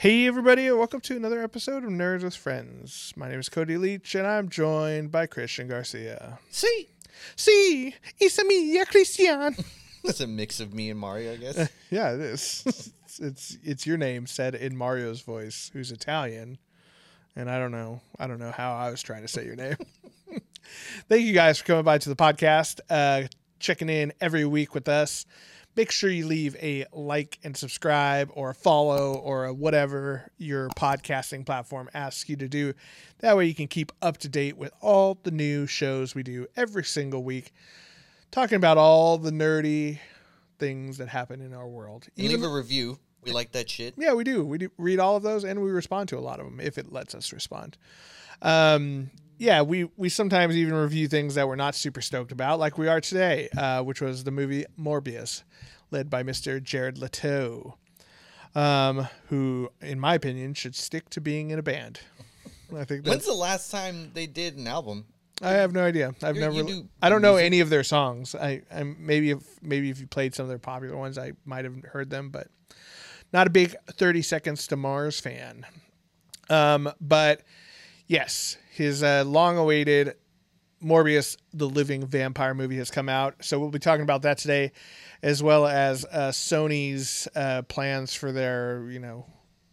Hey, everybody, and welcome to another episode of Nerds with Friends. My name is Cody Leach, and I'm joined by Christian Garcia. See, See, it's me, Christian. that's a mix of me and Mario, I guess. yeah, it is. it's, it's it's your name said in Mario's voice, who's Italian, and I don't know, I don't know how I was trying to say your name. Thank you guys for coming by to the podcast, uh, checking in every week with us. Make sure you leave a like and subscribe, or a follow, or a whatever your podcasting platform asks you to do. That way, you can keep up to date with all the new shows we do every single week, talking about all the nerdy things that happen in our world. And leave a review. We like that shit. Yeah, we do. We do read all of those, and we respond to a lot of them if it lets us respond. Um, yeah, we we sometimes even review things that we're not super stoked about, like we are today, uh, which was the movie Morbius, led by Mr. Jared Leto, um, who, in my opinion, should stick to being in a band. I think When's the last time they did an album? I have no idea. I've You're- never. do I don't know music? any of their songs. I, I maybe if maybe if you played some of their popular ones, I might have heard them, but not a big Thirty Seconds to Mars fan. Um, but yes, his uh, long-awaited Morbius, the living vampire movie, has come out. So we'll be talking about that today, as well as uh, Sony's uh, plans for their, you know,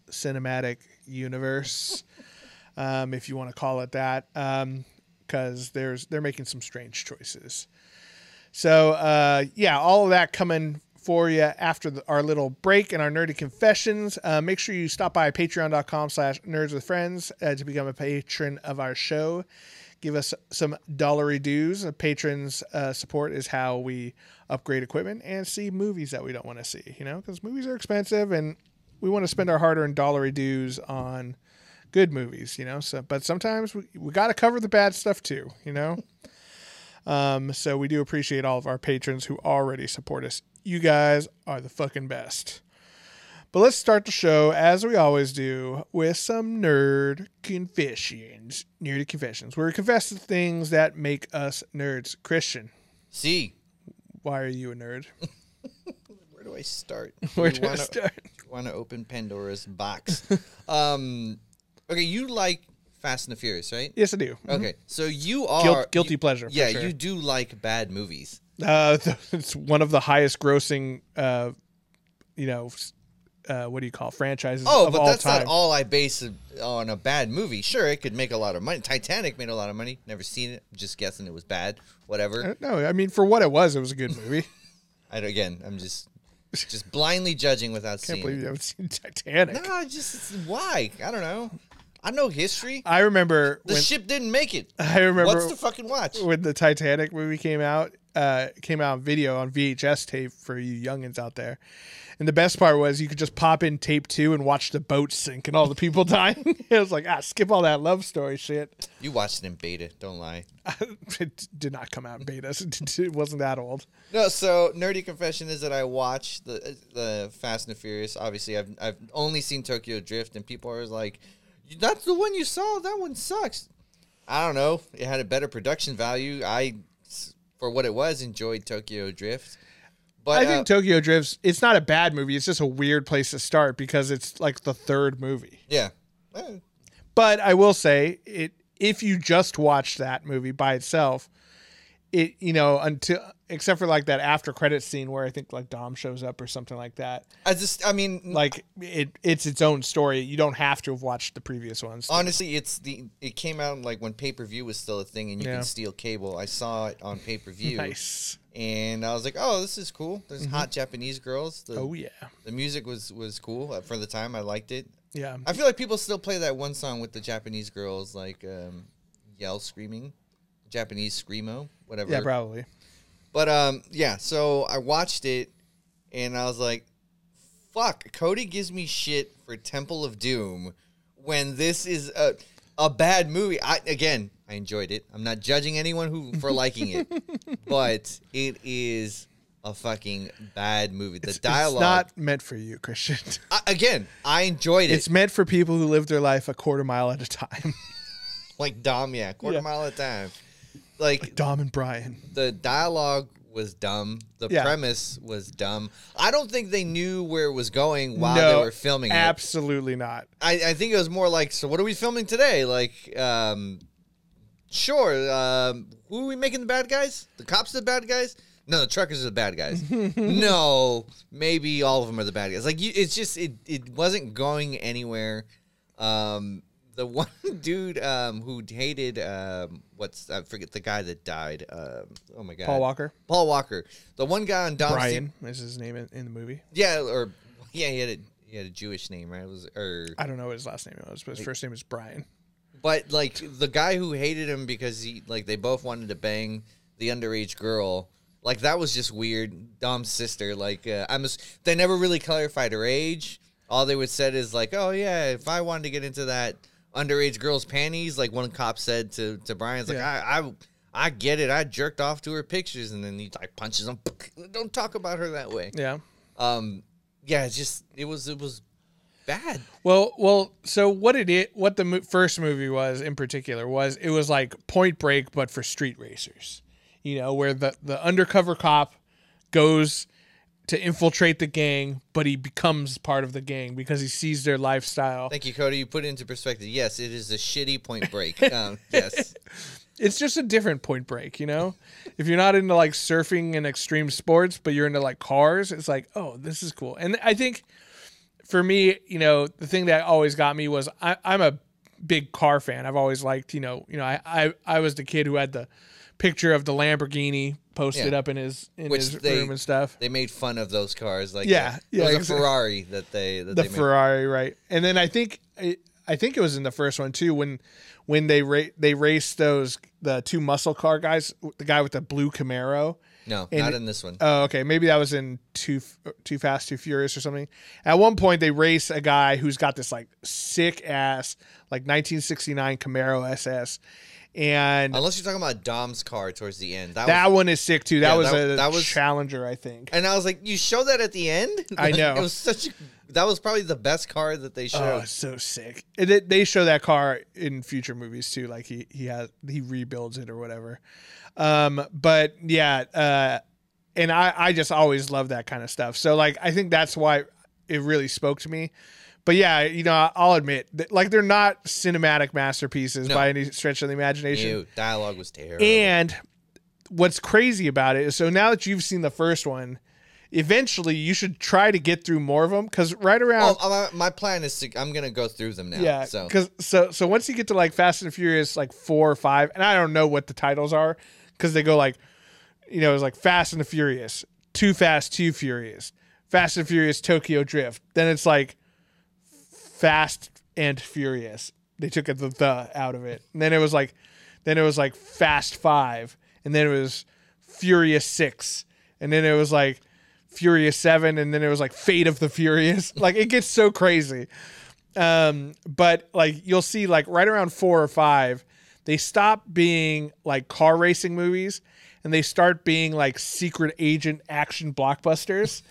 cinematic universe, um, if you want to call it that, because there's they're making some strange choices. So uh, yeah, all of that coming for you after the, our little break and our nerdy confessions. Uh, make sure you stop by patreon.com slash nerds with friends uh, to become a patron of our show. Give us some dollary dues. Patron's uh, support is how we upgrade equipment and see movies that we don't want to see, you know, because movies are expensive and we want to spend our hard-earned dollary dues on good movies, you know. So, but sometimes we, we got to cover the bad stuff too, you know. Um, so we do appreciate all of our patrons who already support us. You guys are the fucking best. But let's start the show as we always do with some nerd confessions. Nerdy confessions. Where we confess the things that make us nerds. Christian, See, why are you a nerd? where do I start? Where you do I start? Want to open Pandora's box? um, okay, you like Fast and the Furious, right? Yes, I do. Okay, so you are Guilt- guilty you- pleasure, Yeah, sure. you do like bad movies. Uh, it's one of the highest grossing, uh, you know, uh, what do you call it? franchises Oh, of but all that's time. not all I base it on a bad movie. Sure, it could make a lot of money. Titanic made a lot of money. Never seen it. Just guessing it was bad. Whatever. Uh, No, I mean for what it was, it was a good movie. I again, I'm just just blindly judging without seeing. Can't believe you haven't seen Titanic. No, I just why? I don't know. I know history. I remember The when ship didn't make it. I remember What's the fucking watch? when the Titanic movie came out. Uh, came out on video on VHS tape for you youngins out there. And the best part was you could just pop in tape two and watch the boat sink and all the people dying. it was like ah, skip all that love story shit. You watched it in beta. Don't lie. it did not come out in betas. It wasn't that old. No, so nerdy confession is that I watched the the Fast and the Furious. Obviously, I've I've only seen Tokyo Drift, and people are like, "That's the one you saw. That one sucks." I don't know. It had a better production value. I, for what it was, enjoyed Tokyo Drift. But I uh, think Tokyo Drift's it's not a bad movie. It's just a weird place to start because it's like the third movie. yeah, But I will say it if you just watch that movie by itself, it you know until except for like that after credit scene where I think like Dom shows up or something like that. I just, I mean, Like it, it's its own story. You don't have to have watched the previous ones. honestly, it's the it came out like when pay per view was still a thing, and you Yeah. can steal cable. I saw it on pay per view, nice. and I was like, oh, this is cool. There's hot Japanese girls. The, Oh yeah, the music was was cool Uh, for the time. I liked it. yeah. I feel like people still play that one song with the Japanese girls, like um, yell screaming, Japanese screamo, whatever. Yeah, probably. But um, yeah. So I watched it, and I was like, "Fuck!" Cody gives me shit for Temple of Doom when this is a a bad movie. I again, I enjoyed it. I'm not judging anyone who for liking it, but it is a fucking bad movie. The It's, dialogue. it's not meant for you, Christian. I, again, I enjoyed it. It's meant for people who live their life a quarter mile at a time, like Dom, yeah, quarter Yeah. mile at a time. Like Dom and Brian. the dialogue was dumb. The Yeah. premise was dumb. I don't think they knew where it was going while they were filming it. absolutely not. I, I think it was more like, so what are we filming today? Like, um, sure. Um, who are we making the bad guys? The cops are the bad guys? No, the truckers are the bad guys. no, maybe all of them are the bad guys. Like, you, it's just it it wasn't going anywhere. Um, the one dude um, who hated um, what's I forget the guy that died. Um, oh my god, Paul Walker. Paul Walker. The one guy on Dom's team- Brian is his name in, in the movie. Yeah, or yeah, he had a he had a Jewish name, right? It was or I don't know what his last name was, but his first name is Brian. But like the guy who hated him because he like they both wanted to bang the underage girl. Like that was just weird. Dom's sister. Like uh, I'm. Just, they never really clarified her age. All they would said is like, oh yeah, if I wanted to get into that underage girl's panties, like one cop said to to Brian's like, Yeah. I, I I get it. I jerked off to her pictures, and then he like punches him. Don't talk about her that way. Yeah. Um, yeah, it's just it was it was bad. Well, well. So what it what the mo- first movie was in particular was it was like Point Break, but for street racers. You know, where the the undercover cop goes to infiltrate the gang, but he becomes part of the gang because he sees their lifestyle. Thank you, Cody. You put it into perspective. Yes, it is a shitty Point Break. Um, yes, It's just a different Point Break, you know. if you're not into like surfing and extreme sports, but you're into like cars, it's like, oh, this is cool. And I think for me, you know, the thing that always got me was I, I'm a big car fan. I've always liked, you know, you know, I, I, I was the kid who had the picture of the Lamborghini posted Yeah. up in his in Which his they- room and stuff. they made fun of those cars. Like Yeah, yeah, it was a Ferrari that they that the they made. Ferrari, right? And then I think I, I think it was in the first one too when when they ra- they raced those the two muscle car guys, the guy with the blue Camaro. No, and- not in this one. Oh, okay. Maybe that was in Too Too Fast, Too Furious or something. At one point, they race a guy who's got this like sick ass like 1969 Camaro SS, and Unless you're talking about Dom's car towards the end. That, that was, one is sick too. That Yeah, was that- a that was- Challenger, I think. and I was like, you show that at the end. I Like, know. it was such. A, that was probably the best car that they Oh, showed. it's so sick. And it, they show that car in future movies too. Like he he has he rebuilds it or whatever. Um, but yeah, uh, and I I just always love that kind of stuff. So like I think that's why it really spoke to me. But yeah, you know, I'll admit, that, like they're not cinematic masterpieces No. by any stretch of the imagination. Ew, dialogue was terrible. And what's crazy about it is so now that you've seen the first one, eventually you should try to get through more of them because right around oh, uh, my, my plan is to. I'm gonna go through them now. yeah, So because so so once you get to like Fast and Furious like four or five, and I don't know what the titles are because they go like, you know, it's like Fast and the Furious, Too Fast, Too Furious, Fast and Furious Tokyo Drift. Then it's like Fast and Furious. They took the the out of it, and then it was like, then it was like Fast Five, and then it was Furious Six, and then it was like Furious Seven, and then it was like Fate of the Furious. Like it gets so crazy. Um, but like you'll see, like right around four or five, they stop being like car racing movies, and they start being like secret agent action blockbusters.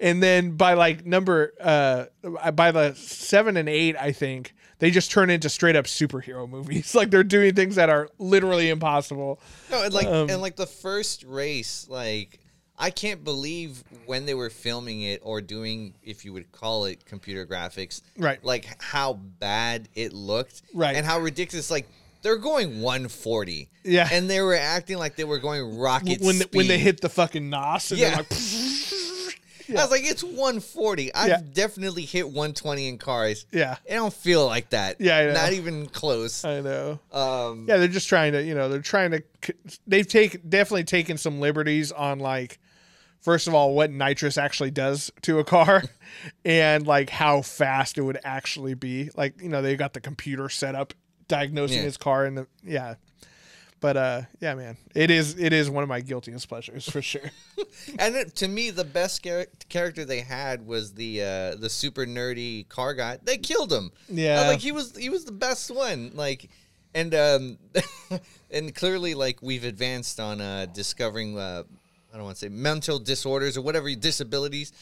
And then by like number uh by the seven and eight, I think they just turn into straight up superhero movies. like they're doing things that are literally impossible. No, and like Um, and like the first race, like I can't believe when they were filming it or doing, if you would call it, computer graphics, Right. Like how bad it looked, Right. and how ridiculous. Like they're going 140. Yeah. and they were acting like they were going rocket when they, when they hit the fucking nos and Yeah. they're like I was like, it's 140. I've Yeah. definitely hit 120 in cars. yeah It don't feel like that. Yeah, I know. not even close. i know Um, yeah they're just trying to you know they're trying to they've taken definitely taken some liberties on like first of all what nitrous actually does to a car and like how fast it would actually be like you know they got the computer set up diagnosing Yeah. his car and the yeah but uh yeah man it is it is one of my guiltiest pleasures for sure And it, to me, the best char- character they had was the uh, the super nerdy car guy. They killed him. Yeah. like he was he was the best one. Like, and um, and clearly, like we've advanced on uh, discovering. Uh, I don't want to say mental disorders or whatever disabilities.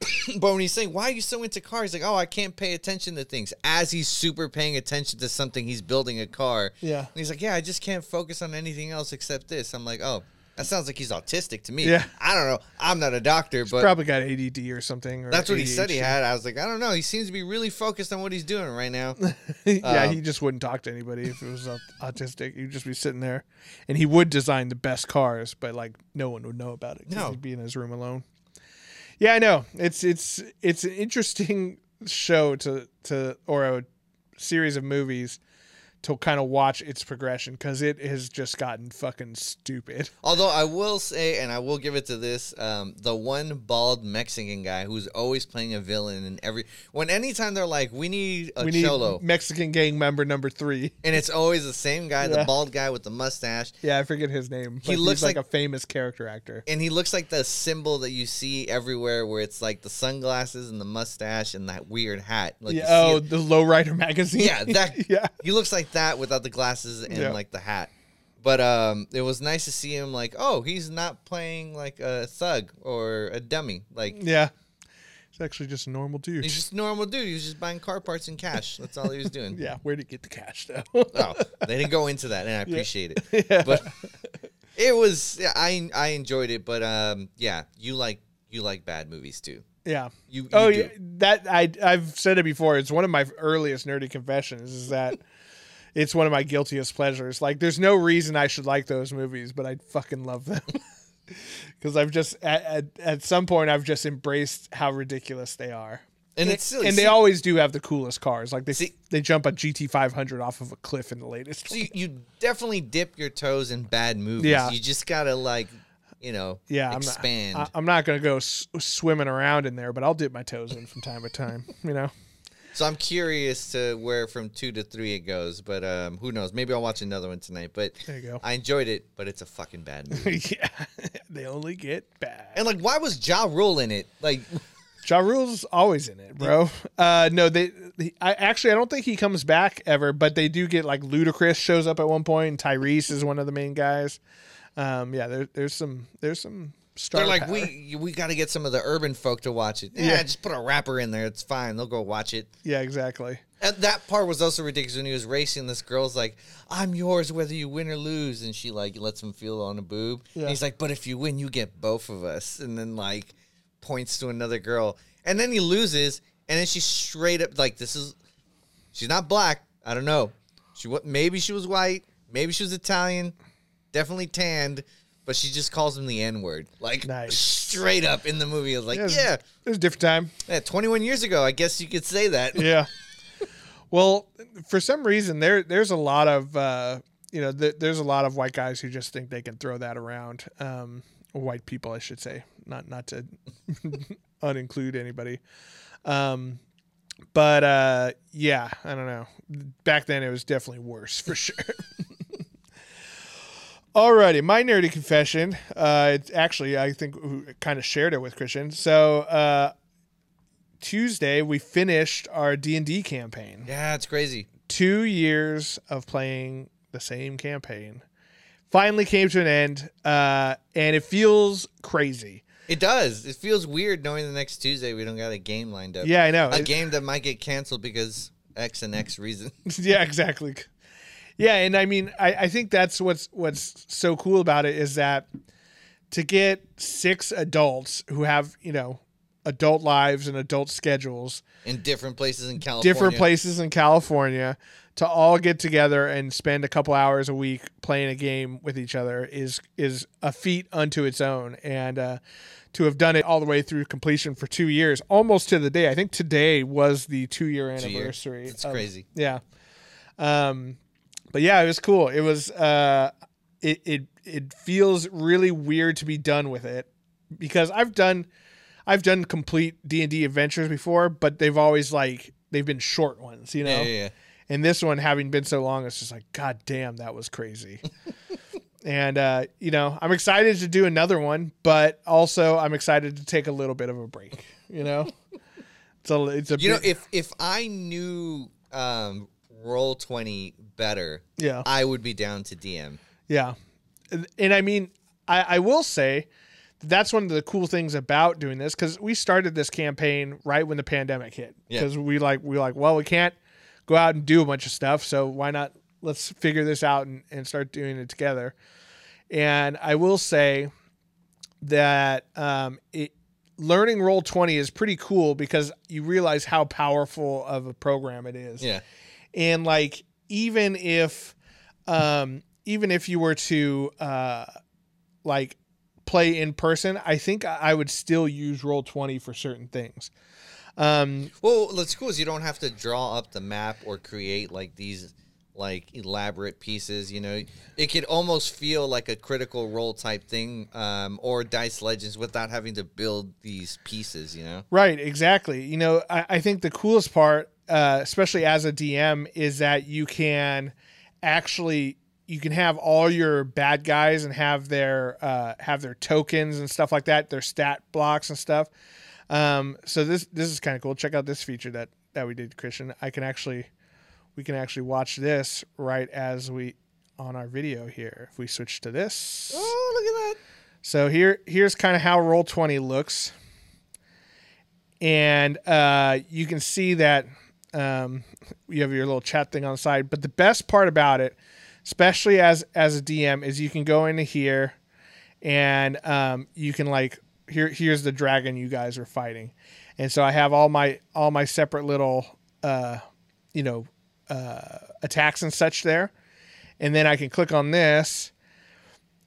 but when he's saying, "Why are you so into cars?" He's Like, "Oh, I can't pay attention to things." As he's super paying attention to something, he's building a car. Yeah. And he's like, "Yeah, I just can't focus on anything else except this." I'm like, "Oh, that sounds like he's autistic to me." Yeah. I don't know. I'm not a doctor, but probably got add or something or that's what he said he had. I was like, I don't know. He seems to be really focused on what he's doing right now. yeah, Um, he just wouldn't talk to anybody if it was autistic. He'd just be sitting there, and he would design the best cars, but like no one would know about it. No. he'd be in his room alone. Yeah, I know. It's it's it's an interesting show to to or a series of movies to kind of watch its progression because it has just gotten fucking stupid. Although I will say, and I will give it to this, um, the one bald Mexican guy who's always playing a villain in every when anytime they're like, we need a we need cholo, Mexican gang member number three. and it's always the same guy, the bald guy with the mustache. Yeah, I forget his name. But looks like, like- a famous character actor. And he looks like the symbol that you see everywhere, where it's like the sunglasses and the mustache and that weird hat. Like Yeah, oh, the Lowrider magazine. Yeah, that yeah. he looks like that without the glasses and Yeah. like the hat. But um, it was nice to see him like, oh, he's not playing like a thug or a dummy. Like Yeah. He's actually just a normal dude. he's just a normal dude. He was just buying car parts and cash. That's all he was doing. yeah, where'd he get the cash though? Oh, they didn't go into that, and I appreciate it. But it was yeah, I I enjoyed it. But um, yeah, you like you like bad movies too. yeah. You, you Oh do. yeah, that I I've said it before. It's one of my earliest nerdy confessions is that it's one of my guiltiest pleasures. Like there's no reason I should like those movies, but I fucking love them. Cuz I've just at, at at some point I've just embraced how ridiculous they are. and it's silly. and See- they always do have the coolest cars. Like they See- they jump a GT500 off of a cliff in the latest. So you, you definitely dip your toes in bad movies. Yeah. You just gotta like, you know, yeah, expand. I'm not, I, I'm not gonna go s- swimming around in there, but I'll dip my toes in from time to time. You know, so I'm curious to where from two to three it goes, but um, who knows? Maybe I'll watch another one tonight. But There you go. I enjoyed it, but it's a fucking bad movie. yeah, they only get bad. and like, why was Ja Rule in it? Like, Ja Rule's always in it, bro. Uh, no, they, they. I actually I don't think he comes back ever, but they do get like Ludacris shows up at one point, and Tyrese is one of the main guys. Um, yeah, there, there's some there's some star. they're like, power. we we got to get some of the urban folk to watch it. Yeah, Yeah. just put a rapper in there. It's fine. They'll go watch it. yeah, exactly. And that part was also ridiculous when he was racing. This girl's like, "I'm yours whether you win or lose," and she like lets him feel on a boob. And he's like, "But if you win, you get both of us." And then like points to another girl, and then he loses, and then she's straight up like, "This is she's not black. I don't know. She wa- maybe she was white, maybe she was Italian, definitely tanned." But she just calls him the N word, like Nice. straight up in the movie. I was like, Yeah, yeah, it was a different time. yeah, 21 years ago, I guess you could say that. yeah. Well, for some reason there there's a lot of uh, you know th- there's a lot of white guys who just think they can throw that around. Um, white people, I should say, not not to uninclude anybody. Um, but uh, yeah, I don't know. Back then, it was definitely worse for sure. Alrighty, my nerdy confession. Uh, it's actually I think kind of shared it with Christian. So uh, Tuesday we finished our D and D campaign. Yeah, it's crazy. Two years of playing the same campaign finally came to an end, uh, and it feels crazy. It does. It feels weird knowing the next Tuesday we don't got a game lined up. Yeah, I know. A It- game that might get canceled because X and X reason. yeah, exactly. Yeah, and I mean, I, I think that's what's what's so cool about it is that to get six adults who have you know adult lives and adult schedules, in different places in California. different places in California, to all get together and spend a couple hours a week playing a game with each other is is a feat unto its own. And uh, to have done it all the way through completion for two years, almost to the day. I think today was the two year anniversary. It's crazy. Yeah. Um, but yeah, it was cool. It was. Uh, it it it feels really weird to be done with it because I've done, I've done complete D and D adventures before, but they've always like they've been short ones, you know. Yeah, yeah, yeah. And this one, having been so long, it's just like, God damn, that was crazy. and uh, you know, I'm excited to do another one, but also I'm excited to take a little bit of a break. You know, it's a it's a You know, if if I knew um, roll twenty better, yeah I would be down to DM. Yeah. And, and I mean, I, I will say that's one of the cool things about doing this because we started this campaign right when the pandemic hit. Yeah. Because we like we like, well, we can't go out and do a bunch of stuff, so why not let's figure this out and, and start doing it together. And I will say that um, it learning roll 20 is pretty cool because you realize how powerful of a program it is Yeah, and like even if um even if you were to uh like play in person i think i would still use roll 20 for certain things um Well, what's cool is you don't have to draw up the map or create like these like elaborate pieces. You know, it could almost feel like a critical role type thing, um, or Dice Legends without having to build these pieces. You know, right exactly you know i, I think the coolest part uh especially as a dm is that you can actually you can have all your bad guys and have their uh have their tokens and stuff like that their stat blocks and stuff Um, so this this is kind of cool. Check out this feature that that we did, Christian. I can actually we can actually watch this right as we on our video here. If we switch to this, oh look at that. so here here's kind of how roll twenty looks, and uh, you can see that um, you have your little chat thing on the side. But the best part about it, especially as as a DM, is you can go into here, and um, you can like here here's the dragon you guys are fighting, and so I have all my all my separate little uh, you know uh, attacks and such there, and then I can click on this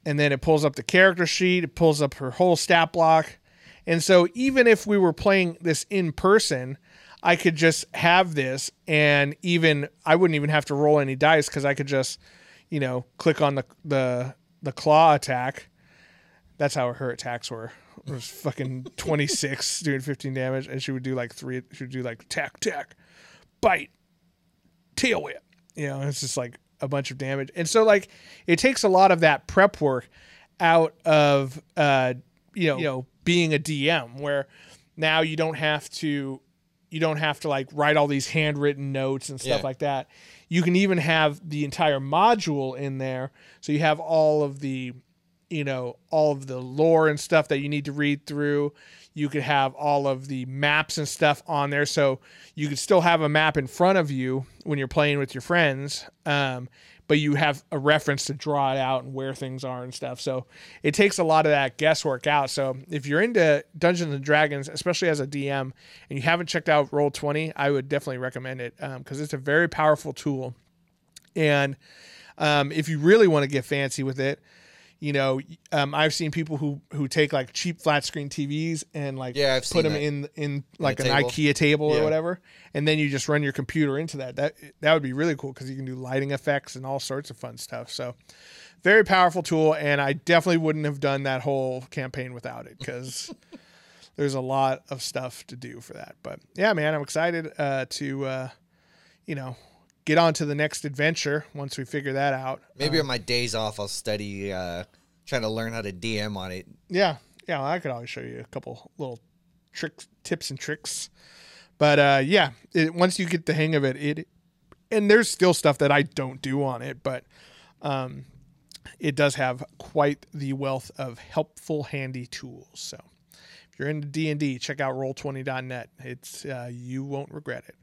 and then it pulls up the character sheet, it pulls up her whole stat block. And so even if we were playing this in person, I could just have this and even I wouldn't even have to roll any dice cuz I could just, you know, click on the the the claw attack. That's how her attacks were. It was fucking 26 doing 15 damage and she would do like 3 she would do like tack tack bite tail whip. You know, it's just like a bunch of damage. And so like it takes a lot of that prep work out of uh you know, you know being a DM where now you don't have to you don't have to like write all these handwritten notes and stuff Yeah. like that. You can even have the entire module in there so you have all of the you know all of the lore and stuff that you need to read through you could have all of the maps and stuff on there so you could still have a map in front of you when you're playing with your friends um, but you have a reference to draw it out and where things are and stuff. So it takes a lot of that guesswork out. So if you're into dungeons and dragons especially as a dm and you haven't checked out roll 20 i would definitely recommend it because it's a very powerful tool. And um, if you really want to get fancy with it, you know, um, I've seen people who who take like cheap flat screen TVs and like Yeah, I've put them that. in in like an table. IKEA table Yeah. or whatever, and then you just run your computer into that. That that would be really cool because you can do lighting effects and all sorts of fun stuff. So, very powerful tool, and I definitely wouldn't have done that whole campaign without it because. There's a lot of stuff to do for that, but yeah, man, I'm excited uh, to, uh, you know, get on to the next adventure once we figure that out. Maybe on my days off, I'll study, uh, trying to learn how to DM on it. Yeah, yeah, well, I could always show you a couple little tricks, tips, and tricks. But uh, yeah, it, once you get the hang of it, it and there's still stuff that I don't do on it, but um, it does have quite the wealth of helpful, handy tools. So if you're into D and D, check out Roll20.net. It's uh, you won't regret it.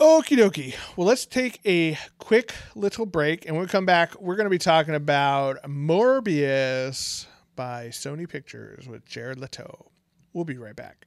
Okie dokie. Well, let's take a quick little break, and when we come back, we're going to be talking about Morbius by Sony Pictures with Jared Leto. We'll be right back.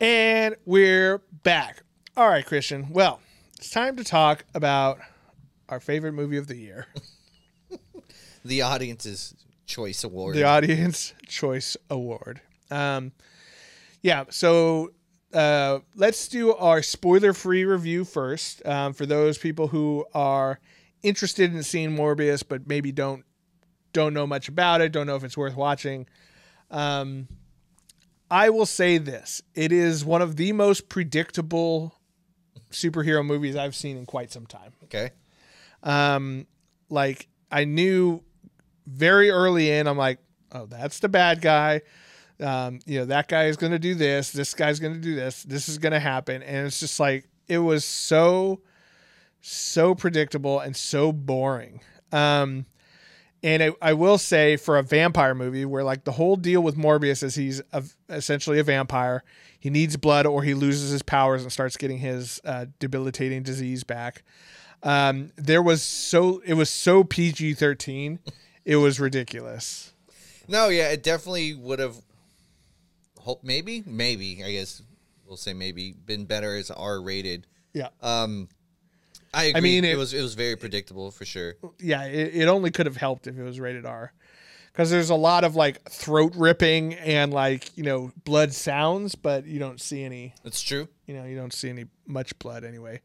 And we're back. All right, Christian. Well, it's time to talk about our favorite movie of the year, The audience's choice award. the Audience Choice Award. Um, yeah, so uh, let's do our spoiler-free review first. Um, for those people who are interested in seeing Morbius, but maybe don't don't know much about it, don't know if it's worth watching. Um, I will say this: it is one of the most predictable superhero movies I've seen in quite some time. okay. Um, like I knew very early in, I'm like, oh, that's the bad guy. Um, you know, that guy is going to do this. This guy's going to do this. This is going to happen. And it's just like, it was so, so predictable and so boring. Um, and I, I will say for a vampire movie where like the whole deal with Morbius is he's a, essentially a vampire. He needs blood or he loses his powers and starts getting his uh, debilitating disease back. Um, there was so it was so PG thirteen, it was ridiculous. No, yeah, it definitely would have. Hope maybe, maybe I guess we'll say maybe been better as R rated. Yeah, Um, I agree. mean, it, it- was it was very predictable for sure. yeah. It, it only could have helped if it was rated R, because there's a lot of like throat ripping and like you know blood sounds, but you don't see any. That's true. You know, you don't see any much blood anyway.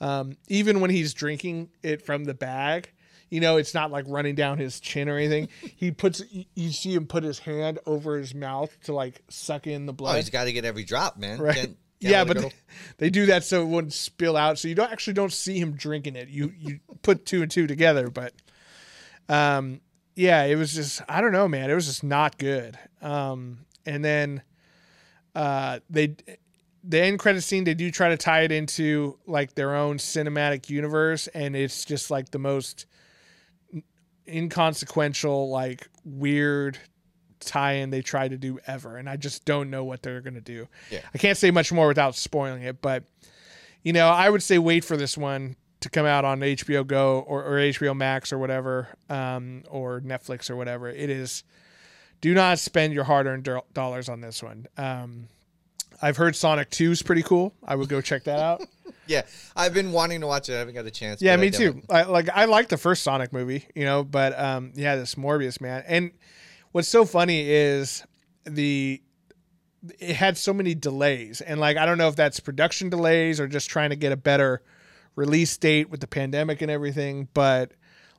Um, even when he's drinking it from the bag, you know, it's not like running down his chin or anything. he puts, you, see him put his hand over his mouth to like suck in the blood. Oh, he's got to get every drop, man. right? Can't yeah, but they, they do that so it wouldn't spill out. So you don't actually don't see him drinking it. You you put two and two together, but um, yeah, it was just I don't know, man. It was just not good. Um, and then uh, they the end credit scene they do try to tie it into like their own cinematic universe, and it's just like the most inconsequential, like weird tie-in they try to do ever, and I just don't know what they're gonna do. Yeah. I can't say much more without spoiling it, but you know, I would say wait for this one to come out on HBO Go or, or HBO Max or whatever, um, or Netflix or whatever. It is. Do not spend your hard-earned do- dollars on this one. Um, I've heard Sonic 2 is pretty cool. I would go check that out. Yeah, I've been wanting to watch it. I haven't got a chance. Yeah, but I me too. I, like I like the first Sonic movie, you know, but um, yeah, this Morbius man. And what's so funny is the it had so many delays, and like I don't know if that's production delays or just trying to get a better release date with the pandemic and everything, but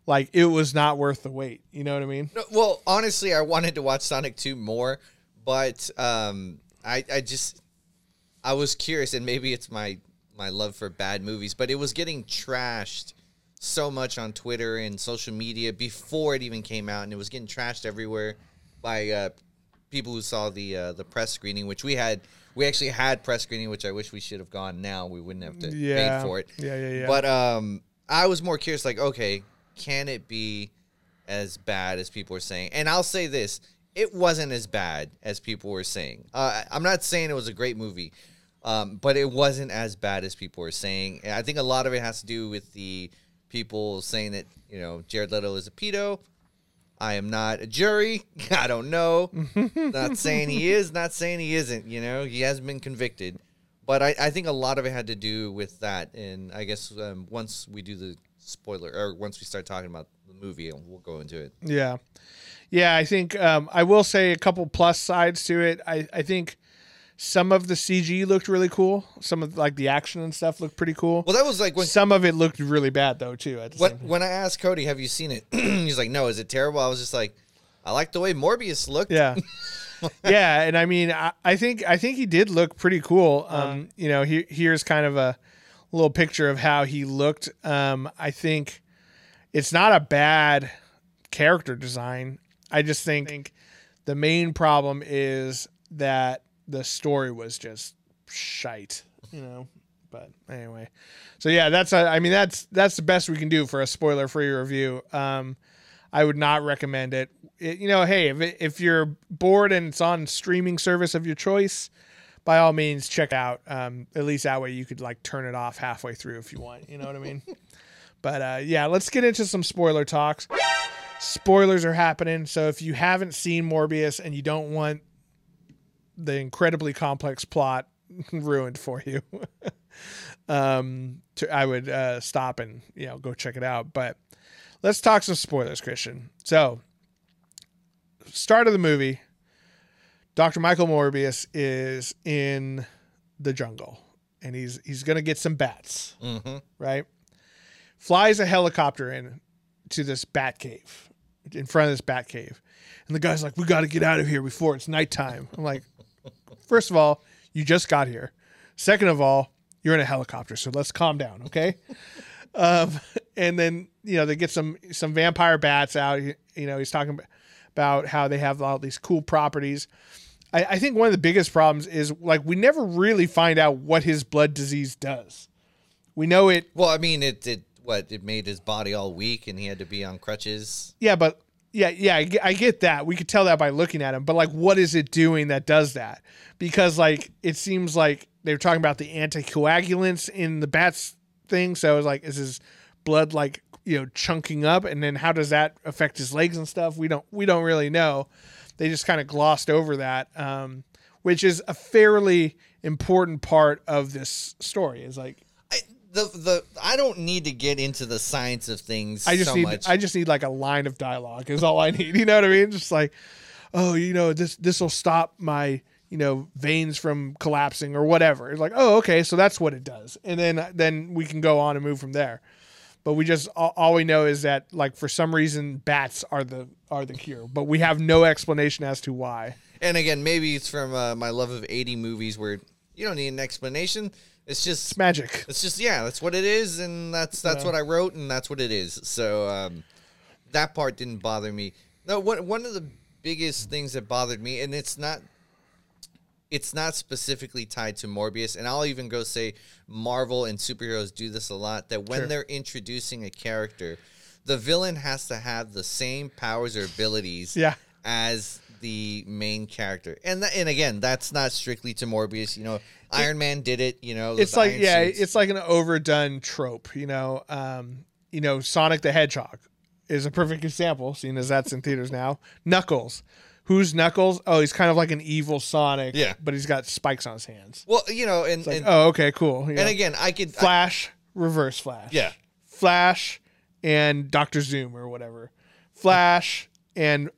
like it was not worth the wait. You know what I mean? No, well, honestly, I wanted to watch Sonic 2 more, but um, I, I just, I was curious, and maybe it's my my love for bad movies, but it was getting trashed so much on Twitter and social media before it even came out, and it was getting trashed everywhere by uh, people who saw the uh, the press screening, which we had. We actually had press screening, which I wish we should have gone. Now we wouldn't have to Yeah. pay for it. Yeah, yeah, yeah. But um, I was more curious, like, okay, can it be as bad as people are saying? And I'll say this: it wasn't as bad as people were saying. Uh, I'm not saying it was a great movie, um, but it wasn't as bad as people were saying. And I think a lot of it has to do with the people saying that you know Jared Leto is a pedo. I am not a jury. I don't know. not saying he is, not saying he isn't. You know, he hasn't been convicted. But I, I think a lot of it had to do with that. And I guess um, once we do the spoiler, or once we start talking about the movie, we'll go into it. Yeah. Yeah, I think um, I will say a couple plus sides to it. I, I think some of the CG looked really cool. Some of like the action and stuff looked pretty cool. Well, that was like when some of it looked really bad though too. At the when, I asked Cody, "Have you seen it?" He's like, "No." Is it terrible? I was just like, "I like the way Morbius looked." Yeah. yeah, and I mean, I, I think I think he did look pretty cool. Um, you know, he, here's kind of a little picture of how he looked. Um, I think it's not a bad character design. I just think the main problem is that the story was just shite, you know. But anyway, so yeah, that's a, I mean that's that's the best we can do for a spoiler free review. Um, I would not recommend it. it you know, hey, if it, if you're bored and it's on streaming service of your choice, by all means check out. Um, at least that way you could like turn it off halfway through if you want. You know what I mean? but uh, yeah, let's get into some spoiler talks. Spoilers are happening, so if you haven't seen Morbius and you don't want the incredibly complex plot ruined for you, um, to, I would uh, stop and you know go check it out. But let's talk some spoilers, Christian. So, start of the movie, Dr. Michael Morbius is in the jungle and he's he's gonna get some bats, Mm-hmm. right? Flies a helicopter in to this bat cave, in front of this bat cave, and the guy's like, "We got to get out of here before it's nighttime." I'm like, first of all, you just got here. Second of all, you're in a helicopter, so let's calm down, okay? um, and then you know they get some some vampire bats out. You, you know he's talking about how they have all these cool properties. I, I think one of the biggest problems is like we never really find out what his blood disease does. We know it, Well, I mean, it it what it made his body all weak, and he had to be on crutches. yeah, but yeah, yeah, I get, that. We could tell that by looking at him, but like, what is it doing that does that? Because like it seems like they were talking about the anticoagulants in the bats thing. So it was like, is his blood like you know chunking up, and then how does that affect his legs and stuff? We don't we don't really know. They just kind of glossed over that, um, which is a fairly important part of this story. Is like the the I don't need to get into the science of things I just so need much. I just need like a line of dialogue is all I need. You know what I mean? Just like, oh, you know, this this will stop my you know veins from collapsing or whatever. It's like, oh, okay, so that's what it does, and then then we can go on and move from there. But we just all, all we know is that like for some reason bats are the are the cure, but we have no explanation as to why. and again, maybe it's from uh, my love of eighty movies where you don't need an explanation. It's just It's magic. It's just yeah, that's what it is, and that's that's what I wrote, and that's what it is. So um, that part didn't bother me. No, one one of the biggest things that bothered me, and it's not it's not specifically tied to Morbius, and I'll even go say Marvel and superheroes do this a lot. That when Sure. they're introducing a character, the villain has to have the same powers or abilities Yeah. as the main character. And that, and again, that's not strictly to Morbius. You know, Iron Man did it. You know, It's like yeah, suits. it's like an overdone trope. You know, um, you know, Sonic the Hedgehog is a perfect example, seeing as that's in theaters now. Knuckles, who's Knuckles? Oh, he's kind of like an evil Sonic. Yeah. but he's got spikes on his hands. well, you know, and Like, and, oh, okay, cool. know. and again, I could I- Flash, Reverse Flash. Yeah. Flash and Doctor Zoom or whatever. Flash and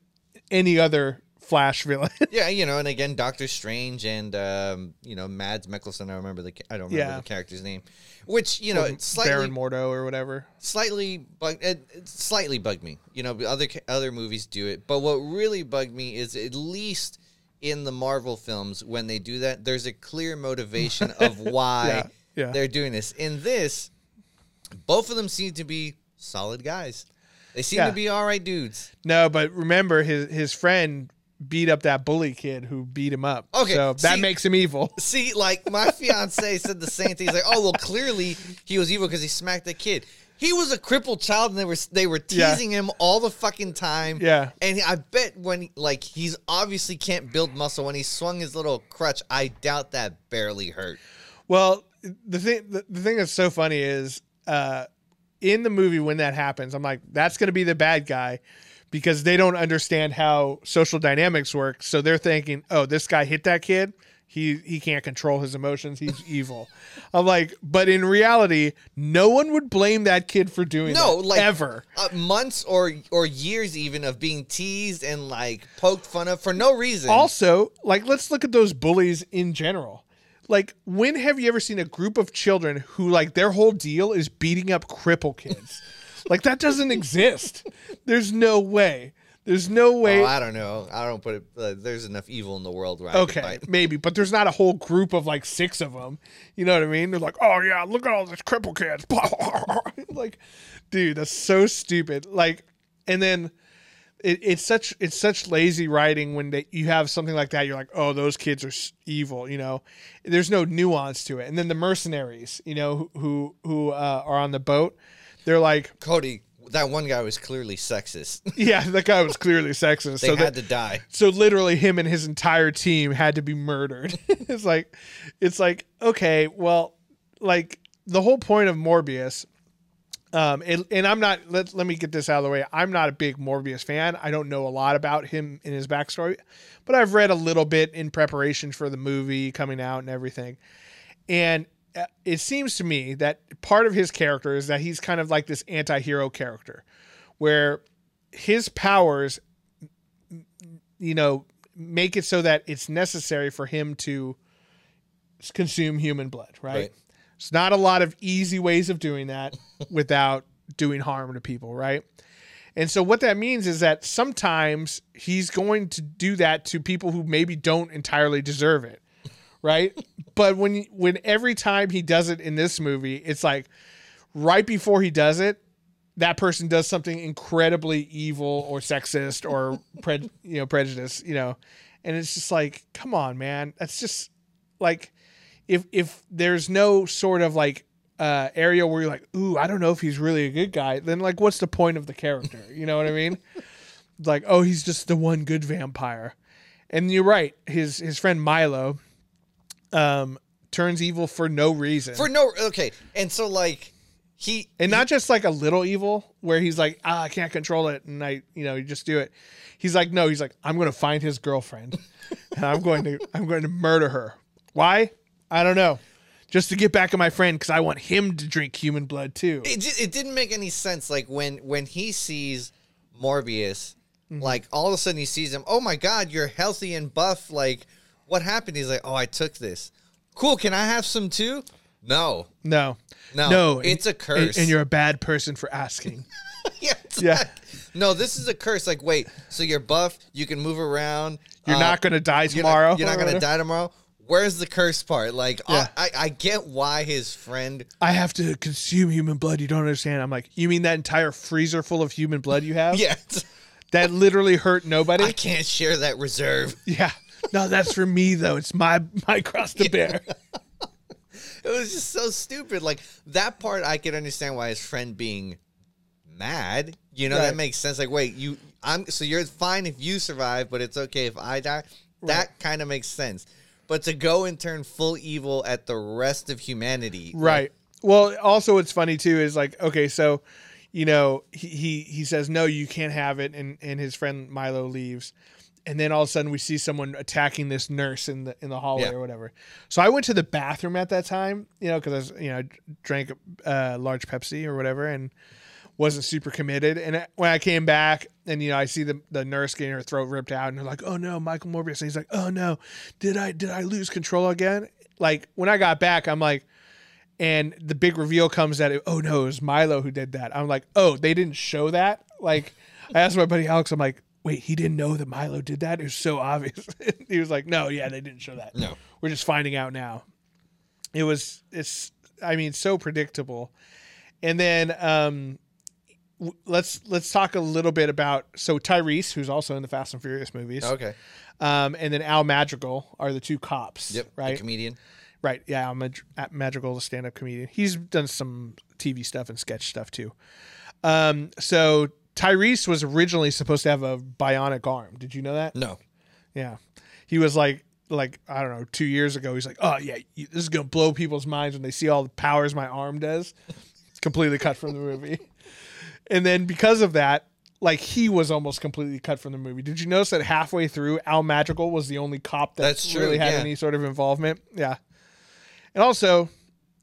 any other Flash villain. yeah, you know, and again, Doctor Strange and um, you know, Mads Mikkelsen. I remember the I don't remember Yeah. the character's name, which you know, slightly Baron Mordo or whatever. slightly bug it, it slightly bugged me. You know, other other movies do it, but what really bugged me is at least in the Marvel films when they do that, there's a clear motivation of why Yeah, yeah. they're doing this. In this, both of them seem to be solid guys. They seem Yeah. to be all right dudes. No, but remember his his friend beat up that bully kid who beat him up. Okay, so that see- makes him evil. See, like my fiance said the same thing. He's like, "Oh, well, clearly he was evil because he smacked the kid." He was a crippled child, and they were they were Yeah. teasing him all the fucking time. Yeah. and I bet when like he's obviously can't build muscle. When he swung his little crutch, I doubt that barely hurt. Well, the thing the, the thing that's so funny is uh in the movie when that happens, I'm like, that's gonna be the bad guy because they don't understand how social dynamics work. So they're thinking, "Oh, this guy hit that kid. He he can't control his emotions. He's evil." I'm like, but in reality, no one would blame that kid for doing No, that, like ever. uh, months or or years even of being teased and like poked fun of for no reason. Also, like let's look at those bullies in general. Like, when have you ever seen a group of children who like their whole deal is beating up cripple kids? like that doesn't exist. There's no way. There's no way. Oh, I don't know. I don't put it. Uh, there's enough evil in the world could okay, maybe, but there's not a whole group of like six of them. You know what I mean? They're like, oh yeah, look at all these cripple kids. like, dude, that's so stupid. Like, and then it, it's such it's such lazy writing when they, you have something like that. You're like, oh, those kids are evil. You know, there's no nuance to it. And then the mercenaries, you know, who who, who uh, are on the boat, they're like, Cody, that one guy was clearly sexist. yeah, that guy was clearly sexist. they so had that, to die. so literally him and his entire team had to be murdered it's like it's like okay well like the whole point of morbius um and, and i'm not let, let me get this out of the way i'm not a big morbius fan i don't know a lot about him and his backstory but i've read a little bit in preparation for the movie coming out and everything and it seems to me that part of his character is that he's kind of like this anti-hero character where his powers you know make it so that it's necessary for him to consume human blood right, Right. it's not a lot of easy ways of doing that without doing harm to people right? And so what that means is that sometimes he's going to do that to people who maybe don't entirely deserve it right? But when when every time he does it in this movie it's like right before he does it that person does something incredibly evil or sexist or pred, you know prejudice you know? And it's just like come on man. That's just like if if there's no sort of like uh area where you're like ooh i don't know if he's really a good guy then like what's the point of the character? You know what i mean? Like oh he's just the one good vampire. And you're right. His his friend milo um turns evil for no reason For no okay, and so like he and not just like a little evil where he's like ah i can't control it and i you know you just do it he's like no he's like i'm going to find his girlfriend and i'm going to i'm going to murder her why i don't know just to get back at my friend because i want him to drink human blood too it, it didn't make any sense. Like when when he sees Morbius, like all of a sudden he sees him. Oh my God, you're healthy and buff. Like what happened? He's like, oh, I took this. Cool. Can I have some too? No. no No, no it's and- a curse. and, and you're a bad person for asking yeah. Yeah. like- no, this is a curse. Like, wait, so you're buff, you can move around. you're uh, not going to die tomorrow you're not or gonna die tomorrow. Where's the curse part? Like, Yeah. I, I get why his friend. i have to consume human blood you don't understand i'm like you mean that entire freezer full of human blood you have Yeah, that literally hurt nobody I can't share that reserve. Yeah. No, that's for me though. It's my my cross to bear. It was just so stupid. Like that part, I could understand why his friend being mad. You know, Right. that makes sense. Like, wait, you, I'm so you're fine if you survive, but it's okay if I die. That kind of makes sense. But to go and turn full evil at the rest of humanity, Right. Well, also what's funny too is like, okay, so you know, he he, he says no, you can't have it, and and his friend Milo leaves, and then all of a sudden we see someone attacking this nurse in the in the hallway Yeah. or whatever. So I went to the bathroom at that time, you know, because I was you know drank a uh, large Pepsi or whatever, and wasn't super committed. And when I came back, and you know, I see the the nurse getting her throat ripped out, and they're like, "Oh no, Michael Morbius!" And he's like, "Oh no, did I did I lose control again?" Like when I got back, I'm like, and the big reveal comes that it, oh no, it was Milo who did that. I'm like, oh, they didn't show that. Like, I asked my buddy Alex, I'm like, wait, he didn't know that Milo did that. It was so obvious. he was like, no, yeah, they didn't show that. No. we're just finding out now. It was it's I mean so predictable. And then um w- let's let's talk a little bit about so Tyrese who's also in the Fast and Furious movies. Okay. Um and then Al Madrigal are the two cops, Yep. right? The comedian. Right. Yeah, Al Mad- at Madrigal, the stand-up comedian. He's done some TV stuff and sketch stuff too. Um so Tyrese was originally supposed to have a bionic arm. Did you know that? No. Yeah. He was like like I don't know, 2 years ago he's like, "Oh yeah, you- this is going to blow people's minds when they see all the powers my arm does." It's Completely cut from the movie. And then because of that, like he was almost completely cut from the movie. Did you notice that halfway through, Al Madrigal was the only cop that That's true, really had yeah. any sort of involvement? Yeah. And also,